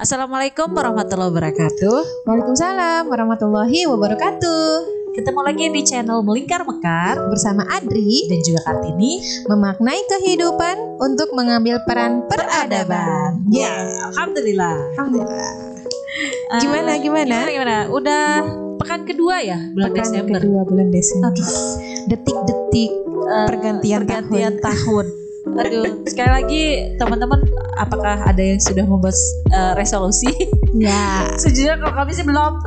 Assalamualaikum warahmatullahi wabarakatuh. Waalaikumsalam warahmatullahi wabarakatuh. Ketemu lagi di channel Melingkar Mekar Bersama Adri dan juga Kartini. memaknai kehidupan untuk mengambil peran peradaban. Ya, alhamdulillah. Alhamdulillah. Eh, Gimana, gimana? Gimana gimana? Udah pekan kedua ya bulan Pekan Desember. kedua bulan Desember. Detik-detik eh, Pergantian pergantian tahun. Aduh, sekali lagi teman-teman apakah ada yang sudah membuat eh, resolusi? ya Sejujurnya kalau kami sih belum.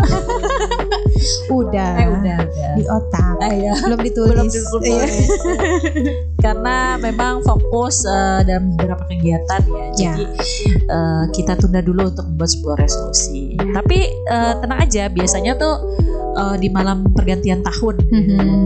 udah, Eh udah, udah. di otak. Eh, ya. Belum ditulis. belum ditulis Iya. karena memang fokus eh, dalam beberapa kegiatan ya Ya. jadi eh, kita tunda dulu untuk membuat sebuah resolusi tapi eh, tenang aja biasanya tuh eh, di malam pergantian tahun Mhm.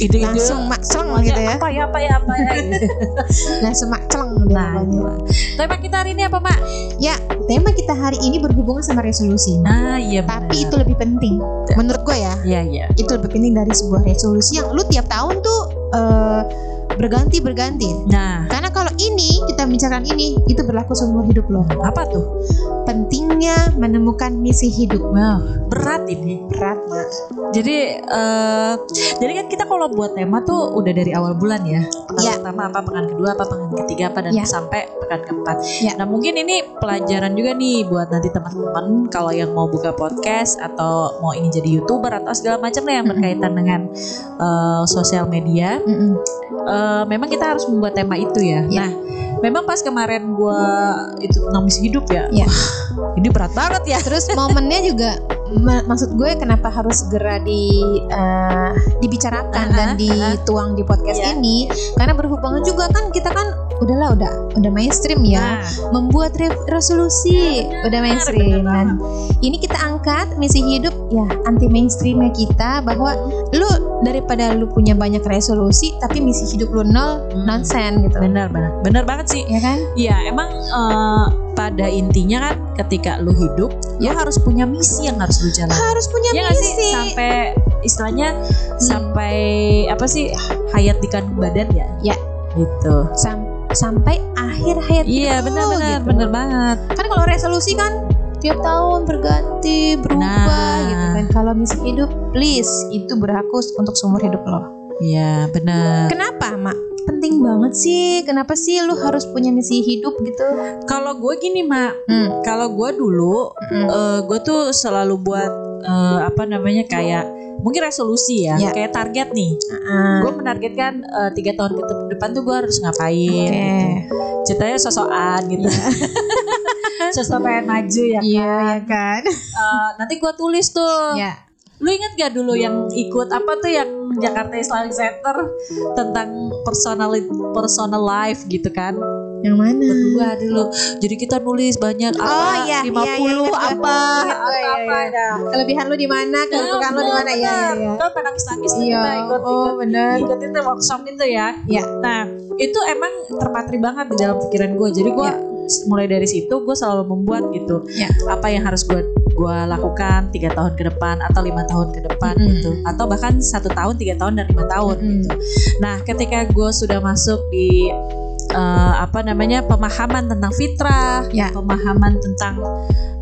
ide-ide Langsung makceleng semuanya gitu ya. apa ya apa ya apa ya gitu. Langsung makceleng dia nah itulah. tema kita hari ini apa mak Ya, tema kita hari ini berhubungan sama resolusi. ah iya Tapi itu lebih penting. Menurut gue ya, iya iya itu lebih penting dari sebuah resolusi yang lu tiap tahun tuh eh, berganti berganti. nah Karena kalau ini kita bicarakan ini itu berlaku seumur hidup lo. apa tuh Pentingnya menemukan misi hidup. Wah, berat ini Berat mak. Jadi eh jadi kan kita kalau buat tema tuh udah dari awal bulan ya. Pekan Ya. pertama apa, pekan kedua apa, pekan ketiga apa dan Ya. sampai pekan keempat. Ya. Nah, mungkin ini pelajaran juga nih buat nanti teman-teman kalau yang mau buka podcast atau mau ini jadi YouTuber atau segala macam lah yang berkaitan dengan eh, sosial media. Mm-mm. Eh, memang kita harus membuat tema itu ya. Ya. Nah, memang pas kemarin gua itu tentang misi hidup ya. Ya. wah, ini berat banget ya. Terus momennya juga ma- maksud gue kenapa harus segera di eh, dibicarakan Uh-huh, dan dituang di podcast Ya. ini karena berhubungan juga kan kita kan udahlah udah udah mainstream ya Nah, membuat re- resolusi udah mainstream dan ini kita angkat misi hidup ya anti mainstreamnya kita bahwa lu daripada lu punya banyak resolusi tapi misi hidup lu nol Hmm. nonsen gitu benar benar. Benar banget sih. ya kan Iya, emang eh, pada intinya kan ketika lu hidup, lu Ya. harus punya misi yang harus lu jalan. harus punya Ya nggak sih? misi Sampai istilahnya Hmm. sampai apa sih hayat di kandung badan ya? Ya. Gitu. Sam- sampai akhir hayat Iya, benar-benar, gitu. benar banget. kan kalau resolusi kan tiap tahun berganti berubah Nah. gitu kan kalau misi hidup please itu berlaku untuk seumur hidup lo Iya, benar. kenapa mak penting banget sih kenapa sih lu harus punya misi hidup gitu Kalau gue gini, Mak. hmm. Kalau gue dulu, Hmm. eh, gue tuh selalu buat eh, apa namanya kayak mungkin resolusi ya, Ya. kayak target nih. Ah, Gue menargetkan eh, tiga tahun ke depan tuh gue harus ngapain. Oke. gitu. ceritanya sosokan gitu sosok pengen maju ya kan Iya, ya kan? Eh, nanti gua tulis tuh Ya. lu inget gak dulu yang ikut apa tuh yang Jakarta Islamic Center tentang personal personal life gitu kan Yang mana? berdua dulu jadi kita nulis banyak apa Oh, iya, 50 iya, iya, iya. apa Ingat gue, apa iya, apa iya. ada Kelebihan lu di mana? Kekurangan lu di mana? Ya, ya, ya. kan penangis nangis tuh Iya. kita ikut Oh, ikut bener. ikut itu workshop itu ya Iya. nah itu emang terpatri banget di dalam pikiran gue jadi gue mulai dari situ gue selalu membuat gitu Iya. apa yang harus gue gue lakukan tiga tahun ke depan atau lima tahun ke depan Mm-mm. gitu atau bahkan satu tahun tiga tahun dan lima tahun Mm-mm. gitu nah ketika gue sudah masuk di eh, apa namanya pemahaman tentang fitrah Ya. pemahaman tentang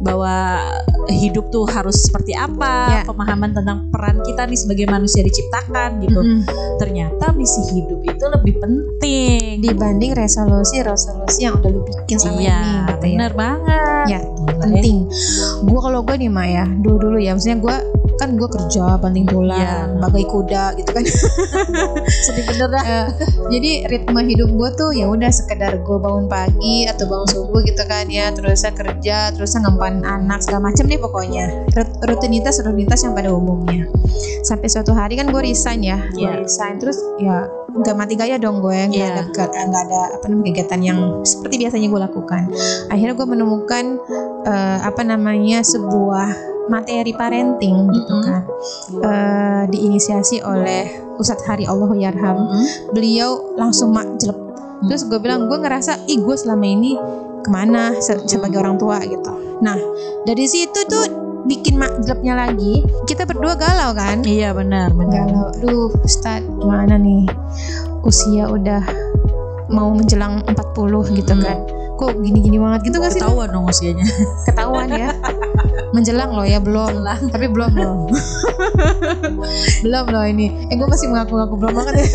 bahwa hidup tuh harus seperti apa Ya. pemahaman tentang peran kita nih sebagai manusia diciptakan gitu Mm-mm. ternyata misi hidup itu lebih penting. Dibanding resolusi-resolusi yang udah lu bikin sama iya, ini gitu ya. bener banget. Ya, Gila, penting. Gue kalau gue nih Mak ya, dulu dulu ya, maksudnya gue kan gue kerja banting tulang, Iya. bagai kuda gitu kan. ya. Sedih bener dah. Eh, jadi ritme hidup gue tuh ya udah sekedar gue bangun pagi atau bangun subuh gitu kan ya, terus saya kerja, terus saya ngempan anak segala macem deh pokoknya. Rut- Rutinitas rutinitas yang pada umumnya. Sampai suatu hari kan gue resign ya, gue Iya. resign terus ya nggak mati gaya dong gue nggak Iya. ada ke- nggak ada apa namanya kegiatan yang seperti biasanya gue lakukan. Akhirnya gue menemukan eh, apa namanya sebuah materi parenting gitu Mm-mm. kan. Eh, diinisiasi oleh Ustadz Hari Allah Yarham. Mm-mm. beliau langsung mak jelek. Terus gue bilang gue ngerasa ih gue selama ini ke mana se- sebagai orang tua gitu. Nah dari situ tuh bikin mak jeleknya lagi kita berdua galau kan? Iya benar benar. galau. Aduh Ustadz gimana nih? Usia udah mau menjelang 40 gitu kan kok gini-gini banget gitu gak sih Ketahuan dong usianya. ketahuan ya. Menjelang loh ya belum. Tapi belum loh. Belum loh ini. Eh gue masih mengaku-ngaku belum banget ya.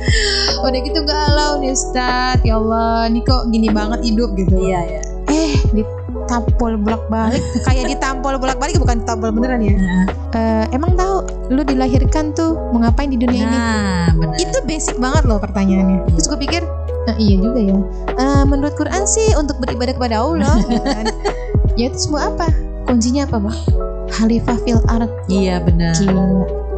Udah gitu galau nih Ustaz. Ya Allah ini kok gini banget hidup gitu. Iya ya. eh ditampol bolak-balik. Kayak ditampol bolak-balik bukan ditampol beneran ya? Nah, Eh, emang tahu lu dilahirkan tuh mau ngapain di dunia ini? Nah benar. itu basic banget loh pertanyaannya. Terus gue pikir "Eh, iya juga ya Eh, menurut Quran sih untuk beribadah kepada Allah gitu kan. ya itu semua apa kuncinya apa bang Khalifah fil ard Iya benar. Gila.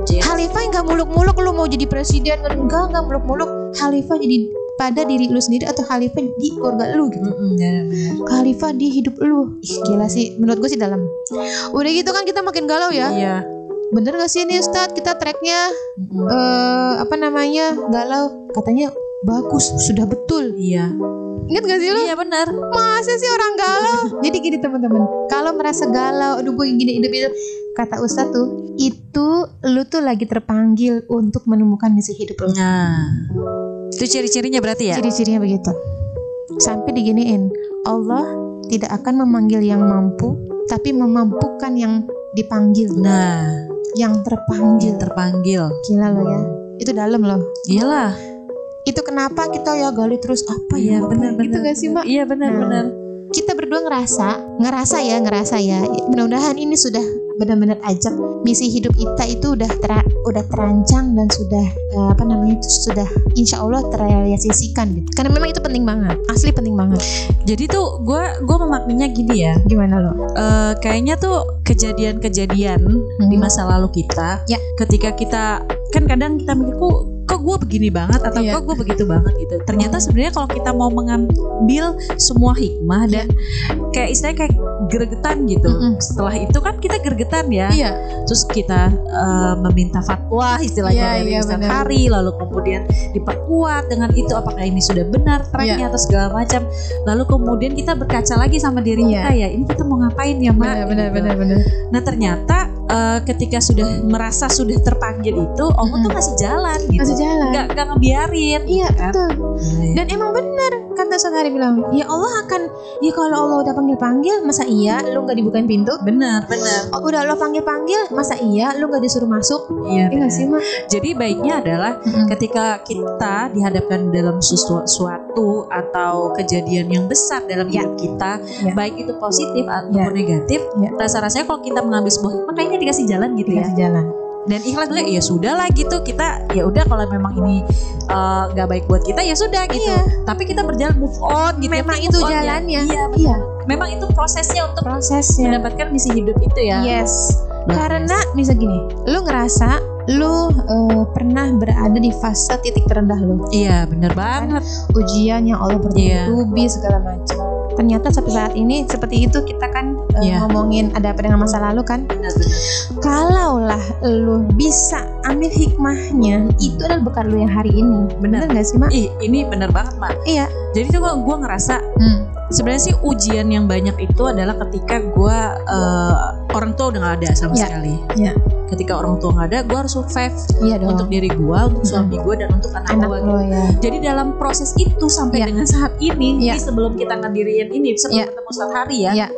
Iya. Khalifah nggak muluk-muluk lu mau jadi presiden enggak nggak muluk-muluk Khalifah jadi pada diri lu sendiri atau Khalifah di keluarga lu gitu Mm-mm, ya, benar. Khalifah di hidup lu Ih gila sih menurut gue sih dalam Udah gitu kan kita makin galau ya Iya. Bener gak sih ini Ustadz kita tracknya Mm-mm. eh Apa namanya galau Katanya bagus sudah betul Iya. Ingat gak sih lu Iya benar. Masa sih orang galau Jadi gini teman-teman Kalau merasa galau Aduh gue gini hidup hidup Kata Ustadz tuh Itu lu tuh lagi terpanggil Untuk menemukan misi hidup lu Nah. Itu ciri-cirinya berarti ya? Ciri-cirinya begitu Sampai diginiin Allah tidak akan memanggil yang mampu Tapi memampukan yang dipanggil Nah, Yang terpanggil yang terpanggil. Gila lo ya Itu dalam loh Iyalah. Itu kenapa kita ya gali terus Apa Iya ya benar Gitu benar. gak sih mbak Iya benar Nah. benar. kita berdua ngerasa ngerasa ya ngerasa ya mudah-mudahan ini sudah benar-benar ajak misi hidup kita itu udah ter, udah terancang dan sudah eh, apa namanya itu sudah insya Allah terrealisasikan gitu karena memang itu penting banget asli penting banget Jadi tuh gue gue memaknainya gini ya. gimana lo Eh, kayaknya tuh kejadian-kejadian di masa lalu kita. Ya. Ketika kita kan kadang kita mikir kok kok gue begini banget atau Iya. kok gue begitu banget gitu. Ternyata sebenarnya kalau kita mau mengambil semua hikmah dan kayak istilahnya kayak gregetan gitu. Mm-mm. Setelah itu kan kita gregetan ya. iya Terus kita eh, meminta fatwa istilahnya Iya, dari iya, Ustaz benar. Hari lalu kemudian diperkuat dengan itu apakah ini sudah benar tracknya atau segala macam. Lalu kemudian kita berkaca lagi sama diri Iya. kita ya. Ini kita mau ngapain ya, Mbak? benar benar Gitu. benar benar Nah, ternyata eh, ketika sudah merasa sudah terpanggil itu, Allah tuh Mm-mm. masih jalan gitu. masih jalan Nggak nggak ngebiarin. iya kan? betul Nah, ya. dan emang benar kata saudari bilang ya Allah akan ya kalau Allah udah panggil panggil masa iya lu nggak dibukain pintu benar, benar. Oh, udah lo panggil panggil masa iya lu nggak disuruh masuk Iya. Iya nggak sih mak Jadi baiknya adalah ketika kita dihadapkan dalam sesuatu suatu atau kejadian yang besar dalam Ya. hidup kita, Ya. baik itu positif ataupun Ya. negatif, Ya. rasa-rasanya kalau kita mengambil sebuah hikmah kayaknya dikasih jalan gitu ya. dikasih jalan Dan ikhlas juga ya sudah lah gitu kita ya udah kalau memang ini eh, nggak baik buat kita ya sudah gitu. Iya. Tapi kita berjalan move on gitu. Memang Move itu ya. jalannya. Iya, iya memang itu prosesnya untuk prosesnya mendapatkan misi hidup itu ya. yes Luar karena bisa gini lu ngerasa lu eh, pernah berada di fase titik terendah lu Iya bener banget. ujian yang Allah Iya. bertubi segala macam ternyata sampai saat ini seperti itu kita kan eh, Iya. ngomongin ada apa dengan masa lalu kan kalaulah lu bisa ambil hikmahnya itu adalah bekal lu yang hari ini Bener. bener gak sih mak Ih ini bener banget mak. iya Jadi tuh gue ngerasa hmm. sebenarnya sih ujian yang banyak itu adalah ketika gue orang tua udah nggak ada sama Ya, sekali. ya. Ketika orang tua nggak ada, gue harus survive iya dong untuk diri gue, untuk suami gue dan untuk anak, anak gue. lo ya Jadi dalam proses itu sampai Ya. dengan saat ini, Ya. ini sebelum kita ngediriin ini, sebelum Ya. ketemu Ustadz Hari ya, Iya.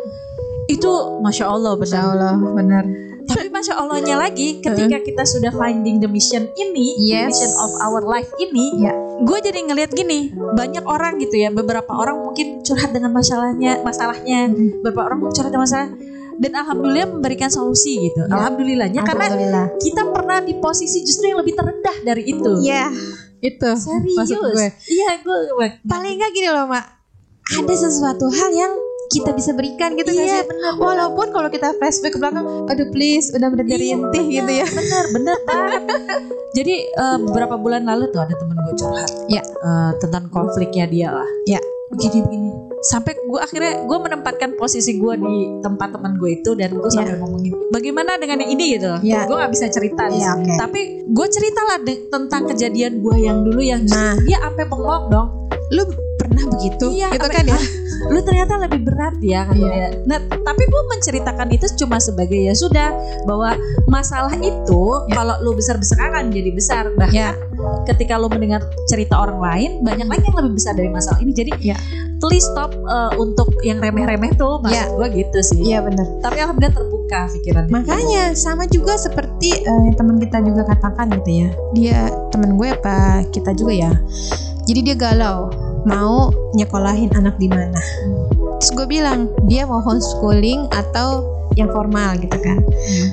itu masya Allah benar. Allah benar Tapi masya Allahnya lagi, ketika kita sudah finding the mission ini, the Yes. mission of our life ini, Ya. gue jadi ngelihat gini, banyak orang gitu ya, beberapa orang mungkin curhat dengan masalahnya, masalahnya, beberapa orang curhat dengan masalah, dan alhamdulillah memberikan solusi gitu. Ya. Alhamdulillahnya karena Alhamdulillah kita pernah di posisi justru yang lebih terendah dari itu. Iya itu Serius. gue Iya, gue paling nggak gini loh mak ada sesuatu hal yang kita bisa berikan gitu Iya, sih walaupun kalau kita flashback ke belakang aduh please udah bener dari Iya, gitu ya bener bener banget jadi eh, beberapa bulan lalu tuh ada temen gue curhat Ya. eh, tentang konfliknya dia lah Ya. Begini begini sampai gue akhirnya gue menempatkan posisi gue di tempat teman gue itu dan gue sampai ngomongin bagaimana dengan yang ini gitu Ya. gue nggak bisa cerita sini. oke. tapi gue ceritalah de- tentang kejadian gue yang dulu yang Nah. dia sampai bengok dong lu pernah begitu Iya, gitu kan ya lu ternyata lebih berat ya kan Iya. Nah, tapi gue menceritakan itu cuma sebagai ya sudah bahwa masalah itu Ya. kalau lu besar besar akan jadi besar. Bahkan Ya. ketika lu mendengar cerita orang lain, banyak lagi yang lebih besar dari masalah ini. Jadi Ya. please stop uh, untuk yang remeh-remeh tuh maksud Iya. gue gitu sih Iya benar. tapi alhamdulillah terbuka pikirannya Makanya sama juga seperti yang teman kita juga katakan gitu ya. Dia teman gue apa kita juga ya. Jadi dia galau mau nyekolahin anak di mana. Terus gue bilang dia mau homeschooling atau yang formal gitu kan.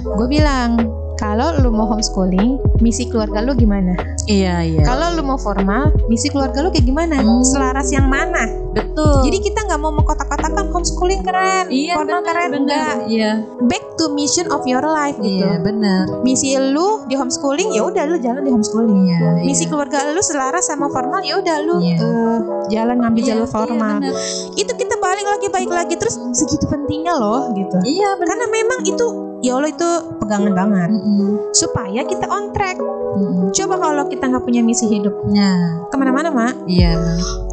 Gue bilang kalau lu mau homeschooling, misi keluarga lu gimana? Iya iya Kalau lu mau formal, misi keluarga lu kayak gimana? Hmm. Selaras yang mana? betul Jadi kita nggak mau mengkotak-kotakan homeschooling keren, iya formal benar keren benar enggak. iya Back to mission of your life gitu. iya benar Misi lu di homeschooling ya udah lu jalan di homeschooling. iya Misi keluarga lu selaras sama formal ya udah lu Iya. eh, jalan ngambil Iya, jalur iya, formal. benar. itu kita balik lagi baik lagi terus segitu pentingnya loh gitu. iya benar Karena memang itu ya Allah itu pegangan banget Mm-mm. supaya kita on track. Mm-mm. Coba kalau kita nggak punya misi hidup nah. Ke mana-mana mak? Iya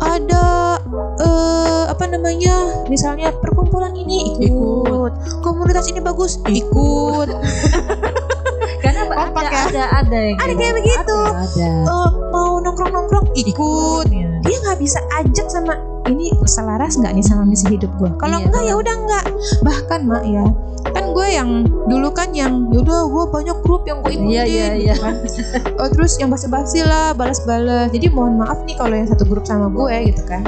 ada eh apa namanya misalnya perkumpulan ini ikut, Ikut. komunitas ini bagus ikut. Karena Kompak ada, ya. ada ada yang ada kayak begitu. Ada, ada. Eh, mau nongkrong nongkrong ikut dia nggak bisa ajak sama ini selaras nggak nih sama misi hidup gue kalau Iya, enggak ya udah enggak. Bahkan mak ya kan gue yang dulu kan yang yaudah gue banyak grup yang gue ikutin Iya, iya, gitu iya. kan. oh, terus yang basa-basi lah balas-balas. Jadi mohon maaf nih kalau yang satu grup sama gue gitu kan.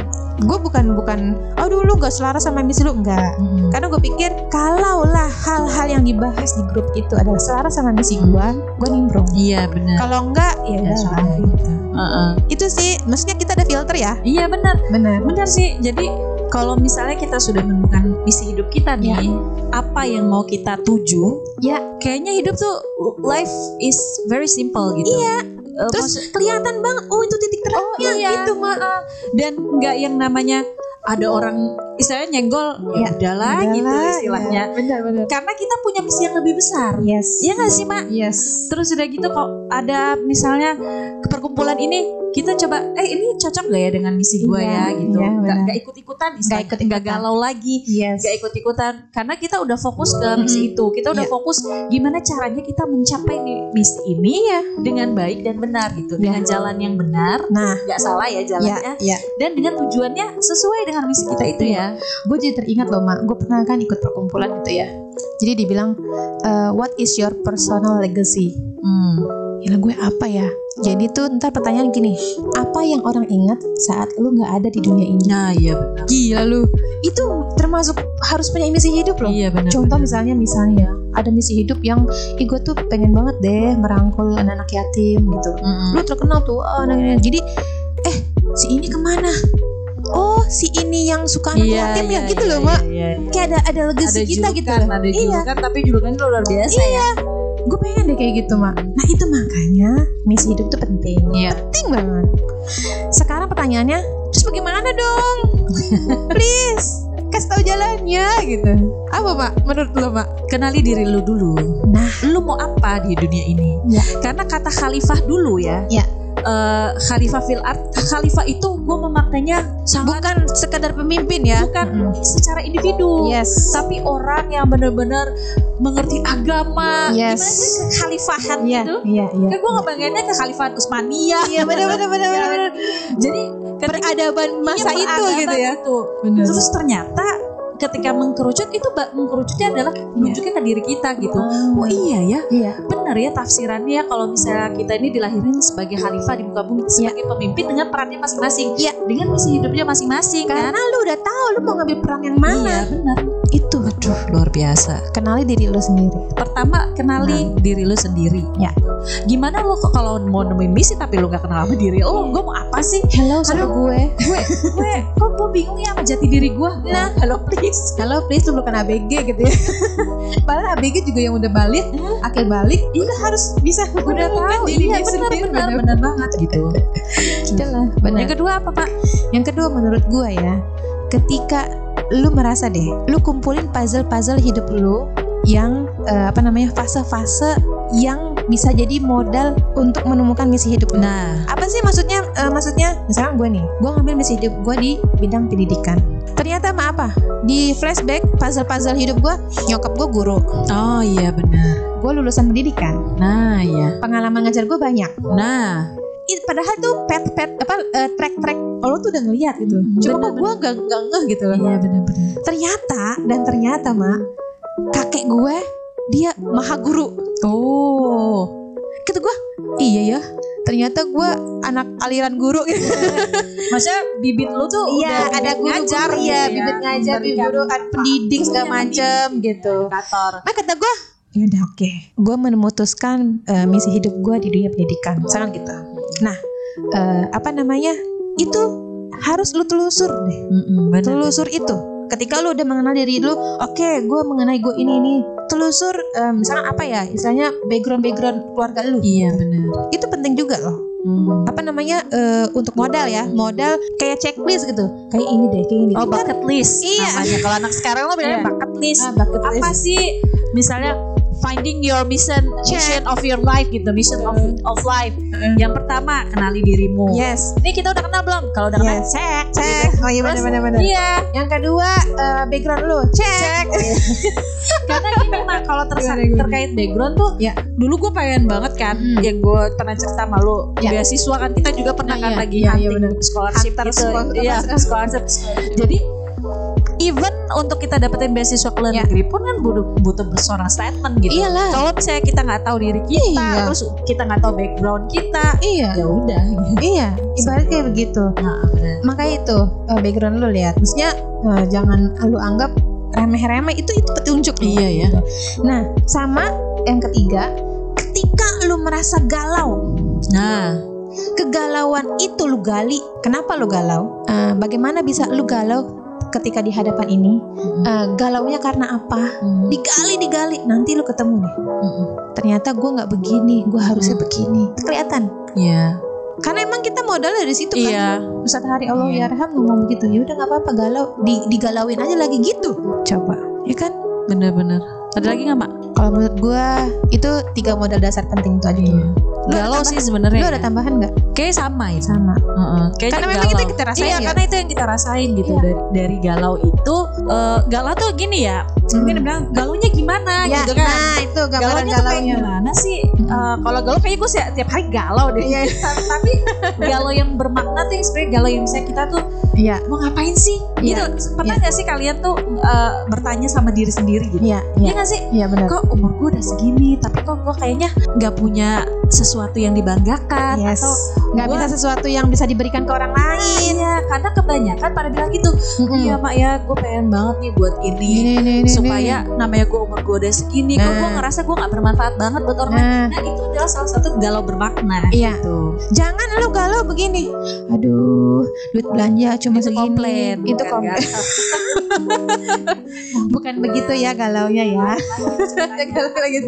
Gue bukan bukan aduh lu gak selaras sama misi lu. Enggak. Mm-mm. karena gue pikir kalaulah hal-hal yang dibahas di grup itu adalah selaras sama misi gue gue nimbrung. Iya benar. Kalau enggak ya Ya, udah sudah, gitu. Heeh. itu sih maksudnya kita ada filter ya? Iya benar. Benar. Benar sih. Jadi kalau misalnya kita sudah menemukan misi hidup kita nih apa yang mau kita tuju Ya. kayaknya hidup tuh life is very simple gitu. Iya. Terus kelihatan banget oh itu titik terangnya iya. gitu mak. Dan nggak yang namanya ada orang istilahnya nyenggol ya, Ya, udahlah gitu istilahnya. Benar benar. Karena kita punya misi yang lebih besar. Yes. Iya nggak sih mak? Yes. Terus udah gitu kok ada misalnya ke perkumpulan ini kita coba eh ini cocok gak ya dengan misi gue Iya, ya? gitu. iya, nggak benar. nggak ikut ikutan nggak ikut-ikutan. galau lagi yes. nggak ikut ikutan karena kita udah fokus ke misi itu. Kita udah Iya. fokus gimana caranya kita mencapai misi ini Iya. dengan baik dan benar gitu. Iya. dengan jalan yang benar nah. nggak salah ya ya jalannya ya dan dengan tujuannya sesuai dengan misi kita itu ya gue jadi teringat loh mak gue pernah kan ikut perkumpulan gitu ya jadi dibilang eh, what is your personal legacy hmm. Gila gue apa ya jadi tuh ntar pertanyaan gini apa yang orang ingat saat lu nggak ada di dunia ini nah iya benar gila lu itu termasuk harus punya misi hidup loh iya benar Contoh benar. misalnya misalnya ada misi hidup yang ih gue tuh pengen banget deh merangkul anak-anak yatim gitu. Mm-mm. Lu terkenal tuh ah, anak-anak jadi eh si ini ke mana? Oh si ini yang suka anak yatim ya gitu loh mak. iya, iya. Kayak ada ada legacy ada kita gitu julukan, loh. ada Iya. julukan tapi julukannya luar biasa ya Gue pengen deh kayak gitu mak. Nah itu makanya misi hidup tuh penting. Iya. Penting banget. Sekarang pertanyaannya, terus bagaimana dong? Please kasih tahu jalannya gitu. Apa mak? Menurut lo mak? kenali diri lu dulu Nah. lu mau apa di dunia ini Ya. karena kata khalifah dulu ya Ya. Eh, khalifah fil art khalifah itu gue memaknainya sangat bukan sekadar pemimpin ya? Bukan secara individu. Yes. Tapi orang yang benar-benar mengerti agama. Yes. gimana sih kekhalifahan iya itu iya iya. Kan gue ngebayanginnya kekhalifahan Utsmaniyah iya benar benar benar Ya, benar jadi peradaban masa Iya, itu peradaban gitu ya? itu. benar. Terus ternyata ketika mengkerucut itu mengkerucutnya adalah menunjukkan ke diri kita gitu. Oh iya ya? Iya benar ya tafsirannya kalau misalnya kita ini dilahirin sebagai khalifah di muka bumi sebagai pemimpin dengan perannya masing-masing Iya. dengan misi hidupnya masing-masing kan? karena lu udah tahu lu mau ngambil peran yang mana. Iya benar. Itu aduh luar biasa. Kenali diri lu sendiri. Pertama kenali diri lu sendiri. Ya. gimana lo kok kalau mau nemuin misi tapi lu nggak kenal sama diri? Lo gue mau apa sih? Hello sama gue. Gue gue kok gue bingung ya sama jati diri gue nah. Halo please. Halo please lu bukan ABG gitu ya. Padahal ABG juga yang udah balik akhir balik udah harus bisa tahu diri iya dia benar sendiri, benar benar. benar banget gitu Itulah, benar. yang kedua apa pak Yang kedua menurut gua ya, ketika lu merasa deh, lu kumpulin puzzle-puzzle hidup lu yang eh, apa namanya fase-fase yang bisa jadi modal untuk menemukan misi hidup nah Apa sih maksudnya? eh, maksudnya misalkan gue nih, gue ngambil misi hidup gue di bidang pendidikan. Ternyata ma apa? Di flashback puzzle-puzzle hidup gue, nyokap gue guru, oh iya benar. Gue lulusan pendidikan, nah iya. Pengalaman ngajar gue banyak. nah. Padahal tuh pet pet apa eh, track track lo tuh udah ngeliat gitu. Hmm, cuma kok bener, gue gak, gak ngeh gitu loh. Iya benar-benar. ternyata dan ternyata mak kakek gue dia maha guru. Oh. gitu gue iya ya ternyata gue anak aliran guru gitu. Maksudnya bibit lu tuh iya udah ada guru ngajar guru, gitu iya ya, bibit ngajar bibit guru pendidik segala macem gitu. Edukator. Nah kata gue ya udah oke. Gue memutuskan eh, misi hidup gue di dunia pendidikan misalkan gitu. Nah eh, apa namanya? Itu harus lu telusur deh. Mm-mm, benar. telusur itu ketika lu udah mengenal diri lu oke gue mengenai gue ini ini telusur eh, misalnya apa ya istilahnya background background keluarga lu Iya benar. itu penting juga loh Hmm. apa namanya eh, untuk modal ya modal kayak checklist gitu kayak ini deh kayak ini Oh Itu kan- bucket list Iya. namanya. Kalau anak sekarang lo bilangnya Iya. bucket list. Ah, bucket Apa list. sih misalnya finding your mission mission of your life gitu, mission of of life. Yang pertama kenali dirimu. yes Ini kita udah kenal belum? Kalau udah kenal cek, cek oh iya benar benar benar Iya. yang kedua eh, background lu cek, Karena gini mah kalau terkait background tuh Ya. dulu gue pengen banget kan Hmm. yang gue pernah cerita sama lu Ya. beasiswa kan kita juga pernah Nah, kan iya, lagi iya, iya, hunting scholarship Hunter gitu iya apa, scholarship jadi even untuk kita dapetin beasiswa ke luar Ya. negeri pun kan butuh, butuh seorang statement gitu Iyalah. kalau misalnya kita nggak tahu diri kita Iya. terus kita nggak tahu background kita iya ya udah gitu. iya ibarat kayak begitu nah, makanya itu eh, background lu lihat maksudnya eh, jangan lu anggap remeh-remeh itu itu petunjuk. Iya ya. nah sama yang ketiga ketika lu merasa galau nah kegalauan itu lu gali kenapa lu galau Eh, bagaimana bisa lu galau ketika di hadapan ini Eh, galaunya karena apa? Digali digali. Nanti lu ketemu nih ternyata gue nggak begini gue harusnya begini. Kelihatan? Iya. karena emang kita modalnya dari situ kan? Iya. Ustadz Hari Allah Iya. ya Arham ngomong begitu ya udah nggak apa-apa galau. Di, digalauin aja lagi gitu. Coba. Ya kan? Bener-bener. Ada lagi nggak mak? kalau menurut gue itu tiga modal dasar penting itu aja ada Galau sih sebenarnya. lu ya. ada tambahan nggak Kayak sama ya. sama Heeh. Kayaknya Karena memang itu yang kita rasain Iya, ya. karena itu yang kita rasain gitu Iya. dari dari galau itu eh, galau tuh gini ya. Mungkin Hmm. bilang galaunya gimana ya gitu kan. nah itu gambaran Galaunya tuh gimana sih? Eh, kalau galau kayaknya gue sih tiap hari galau deh. Iya. Tapi galau yang bermakna tuh sebenarnya galau yang misalnya kita tuh iya mau ngapain sih? Iya. Gitu. Pernah nggak sih kalian tuh eh, bertanya sama diri sendiri gitu? iya Iya iya nggak sih? iya benar Kok umur gue udah segini, tapi kok gue kayaknya nggak punya sesuatu yang dibanggakan yes atau nggak bisa sesuatu yang bisa diberikan ke orang lain Iya, karena kebanyakan pada bilang gitu. Iya mak ya, gue pengen banget nih buat ini Ini, ini, ini, supaya namanya gue umur gue udah segini, kok gue Nah. ngerasa gue nggak bermanfaat banget buat orang lain. nah Nah itu adalah salah satu galau bermakna. Iya. Gitu. jangan lu galau begini aduh duit belanja cuma Itu segini komplain. itu komplain bukan begitu ya galaunya ya galau lagi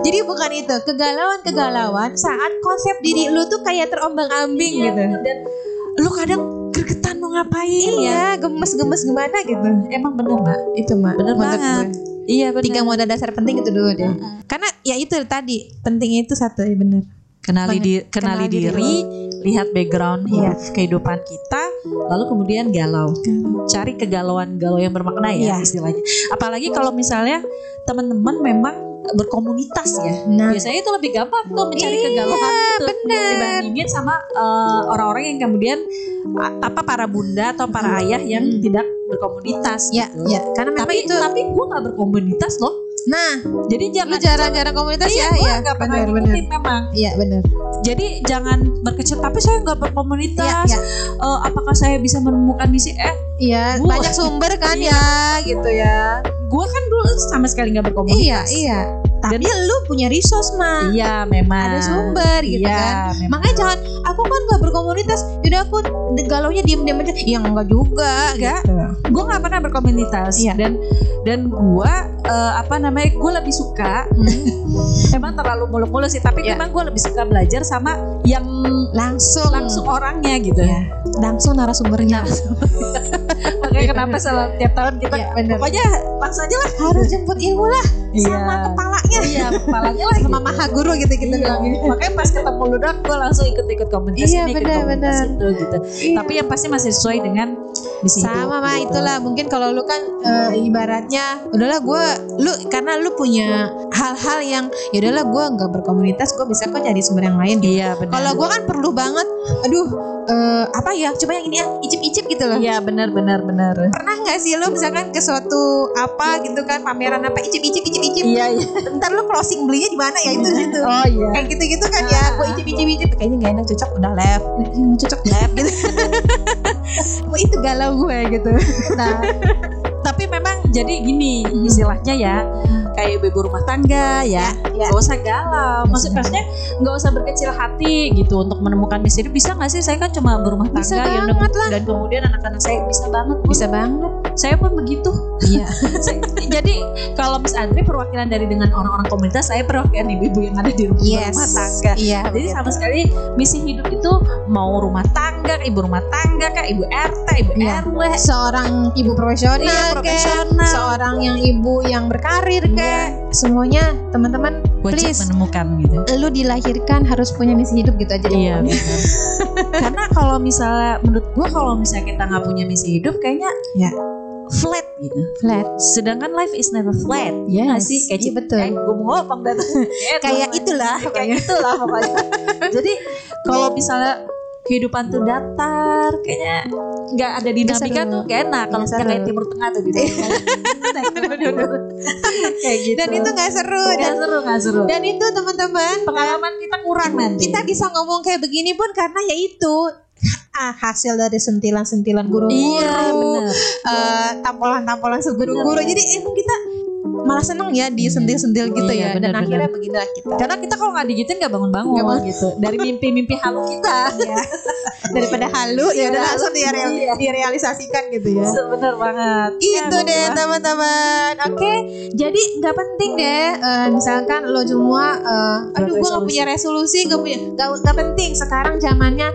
jadi bukan itu kegalauan kegalauan saat konsep diri lu tuh kayak terombang-ambing Iya, gitu Dan lu kadang gregetan mau ngapain ya? iya gemes-gemes gimana gitu Emang bener mbak. itu mah Bener banget. gue. Iya bener. tiga modal dasar penting itu dulu deh karena ya itu tadi pentingnya itu satu ya bener kenali di, kenali, Kenali diri diri, lihat background hidup kehidupan kita, lalu kemudian galau. Cari kegalauan galau yang bermakna ya Iya. istilahnya. Apalagi kalau misalnya teman-teman memang berkomunitas ya. nah Biasanya itu lebih gampang tuh mencari Iya, kegalauan gitu bener. dibandingin sama eh, orang-orang yang kemudian apa para bunda atau para ayah yang Hmm. tidak berkomunitas ya gitu. ya karena memang Tapi itu tapi gue nggak berkomunitas loh. nah Jadi jangan jarang-jarang komunitas Iya, ya ya pernah bener bener ngikutin memang. iya bener Jadi jangan berkecil tapi saya nggak iya berkomunitas. iya Eh, apakah saya bisa menemukan misi? Eh, iya Gua- banyak sumber kan Iya. ya gitu ya gue kan dulu sama sekali nggak iya berkomunitas. iya tapi lu punya resource mah Iya, memang. ada sumber gitu Iya, kan memang. makanya jangan aku kan gak berkomunitas yaudah aku galaunya diem diem aja ya enggak juga Enggak. gitu. gue nggak pernah berkomunitas Iya. dan dan gue eh, apa namanya gue lebih suka memang terlalu muluk-muluk sih tapi Iya. memang gue lebih suka belajar sama yang langsung langsung orangnya gitu Iya. Langsung narasumbernya makanya kenapa selalu tiap tahun kita Iya, bener. pokoknya langsung aja lah harus jemput ilmu lah sama kepalanya iya kepalanya lah sama maha guru gitu kita Iya, bilangnya makanya pas ketemu lu dok gue langsung ikut-ikut komunitas Iya, ini ikut benar, komunitas benar. itu gitu Iya. tapi yang pasti masih sesuai dengan misi hidup, sama mah gitu. itulah mungkin kalau lu kan eh, ibaratnya udahlah gue lu karena lu punya hal-hal yang ya udahlah gue nggak berkomunitas gue bisa kok cari sumber yang lain gitu. Iya. Kalau gue kan perlu banget, aduh eh, apa ya? Coba yang ini ya, icip-icip gitu loh. Iya benar benar benar. Pernah nggak sih lo misalkan ke suatu apa gitu kan pameran apa icip-icip icip-icip. Iya iya. Ntar lo closing belinya di mana ya itu situ. Oh iya. Kayak gitu-gitu kan ya, gue icip-icip icip kayaknya nggak enak cocok udah left, cocok left gitu. Itu galau gue gitu. Nah, tapi memang jadi gini istilahnya ya kayak ibu rumah tangga ya ya. nggak usah galau maksud maksudnya nggak usah berkecil hati gitu untuk menemukan misi hidup bisa nggak sih saya kan cuma berumah Bisa tangga ya banget lah. dan kemudian anak-anak saya bisa banget Bu. Bisa banget. saya pun begitu Iya. Jadi kalau Miss Andri perwakilan dari dengan orang-orang komunitas saya perwakilan ibu-ibu yang ada di rumah, Yes. rumah tangga Iya. jadi begitu. sama sekali misi hidup itu mau rumah tangga, ibu rumah tangga, kak ibu RT, ibu Iya. RW, seorang ibu profesional, Iya, profesional. seorang yang ibu yang berkarir semuanya teman-teman please menemukan gitu. lu dilahirkan harus punya misi hidup gitu aja Iya benar. Karena kalau misalnya menurut gua kalau misalnya kita nggak punya misi hidup kayaknya Ya. flat gitu. flat Sedangkan life is never flat. Yes. Nggak sih kayak Iya, betul. Kayak gue mau dan kayak itulah kayak itulah pokoknya. Jadi kalau misalnya kehidupan tuh datar, kayaknya nggak ada dinamika tuh gak enak. Kalau Nggak kita kayak timur tengah tuh kayak gitu. dan itu nggak seru dan seru nggak seru. dan itu teman-teman pengalaman kita kurang nanti. kita bisa ngomong kayak begini pun karena ya itu ah, hasil dari sentilan-sentilan guru-guru Iya eh, tampolan-tampolan seguru-guru jadi emang kita malah seneng ya disentil-sentil gitu Iya, ya dan benar, akhirnya beginilah kita Karena kita kalau nggak digitin nggak bangun-bangun bangun. gitu. Dari mimpi-mimpi halu kita. daripada halu ya udah Iya. langsung direal- Iya. direalisasikan gitu ya Bener banget. itu Ya, deh teman-teman oke jadi nggak penting deh eh, misalkan lo semua eh, aduh gue nggak punya resolusi nggak punya nggak nggak penting sekarang zamannya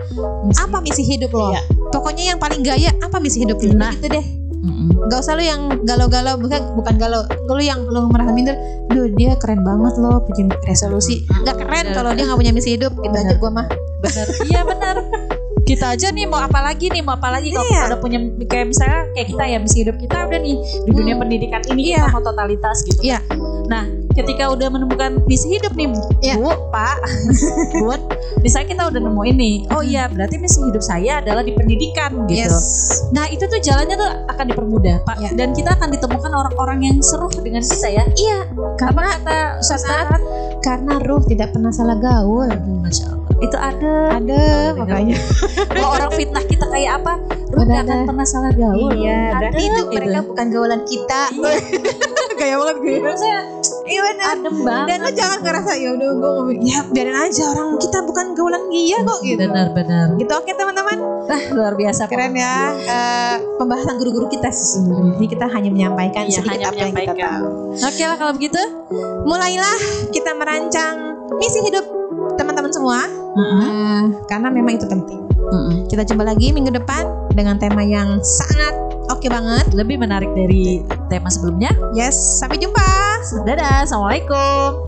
apa misi hidup lo Iya. pokoknya yang paling gaya apa misi hidup lo Nah. gitu deh Mm-mm. nggak usah lo yang galau-galau bukan bukan galau lo yang lo merasa minder duh dia keren banget lo punya resolusi nggak keren kalau dia nggak punya misi hidup gitu aja Bener. gue mah Bener. Iya benar. Kita aja nih mau apa lagi nih mau apa lagi kalau Iya. udah punya kayak misalnya kayak kita ya misi hidup kita udah nih di dunia Hmm. pendidikan ini Iya. kita mau totalitas gitu. Iya. Nah ketika udah menemukan misi hidup nih Iya. bu pak bun misalnya kita udah nemu ini oh iya berarti misi hidup saya adalah di pendidikan gitu yes Nah itu tuh jalannya tuh akan dipermudah pak Ya. dan kita akan ditemukan orang-orang yang seru dengan kita ya. iya karena Kata Ustaz karena ruh tidak pernah salah gaul masya Allah. Itu ada. ada makanya Kalau orang fitnah kita kayak apa, lu gak akan pernah salah gaul. Iya, Ada, berarti itu gitu. mereka bukan gaulan kita. Iya. Gaya banget gue. Maksudnya Iya benar. adem banget. Dan lo jangan ngerasa ya udah gue ngomong ya biarin aja orang kita bukan gaulan dia kok gitu. Benar-benar. Gitu oke teman-teman. Nah luar biasa. Keren ya eh, pembahasan guru-guru kita sesungguhnya. Ini kita hanya menyampaikan Iya, sedikit hanya apa yang kita tahu. Oke lah kalau begitu. Mulailah kita merancang misi hidup teman-teman semua. Mm-mm. Eh, karena memang itu penting. Mm-mm. Kita jumpa lagi minggu depan dengan tema yang sangat oke banget. Lebih menarik dari tema sebelumnya. Yes, sampai jumpa. Dadah, assalamualaikum.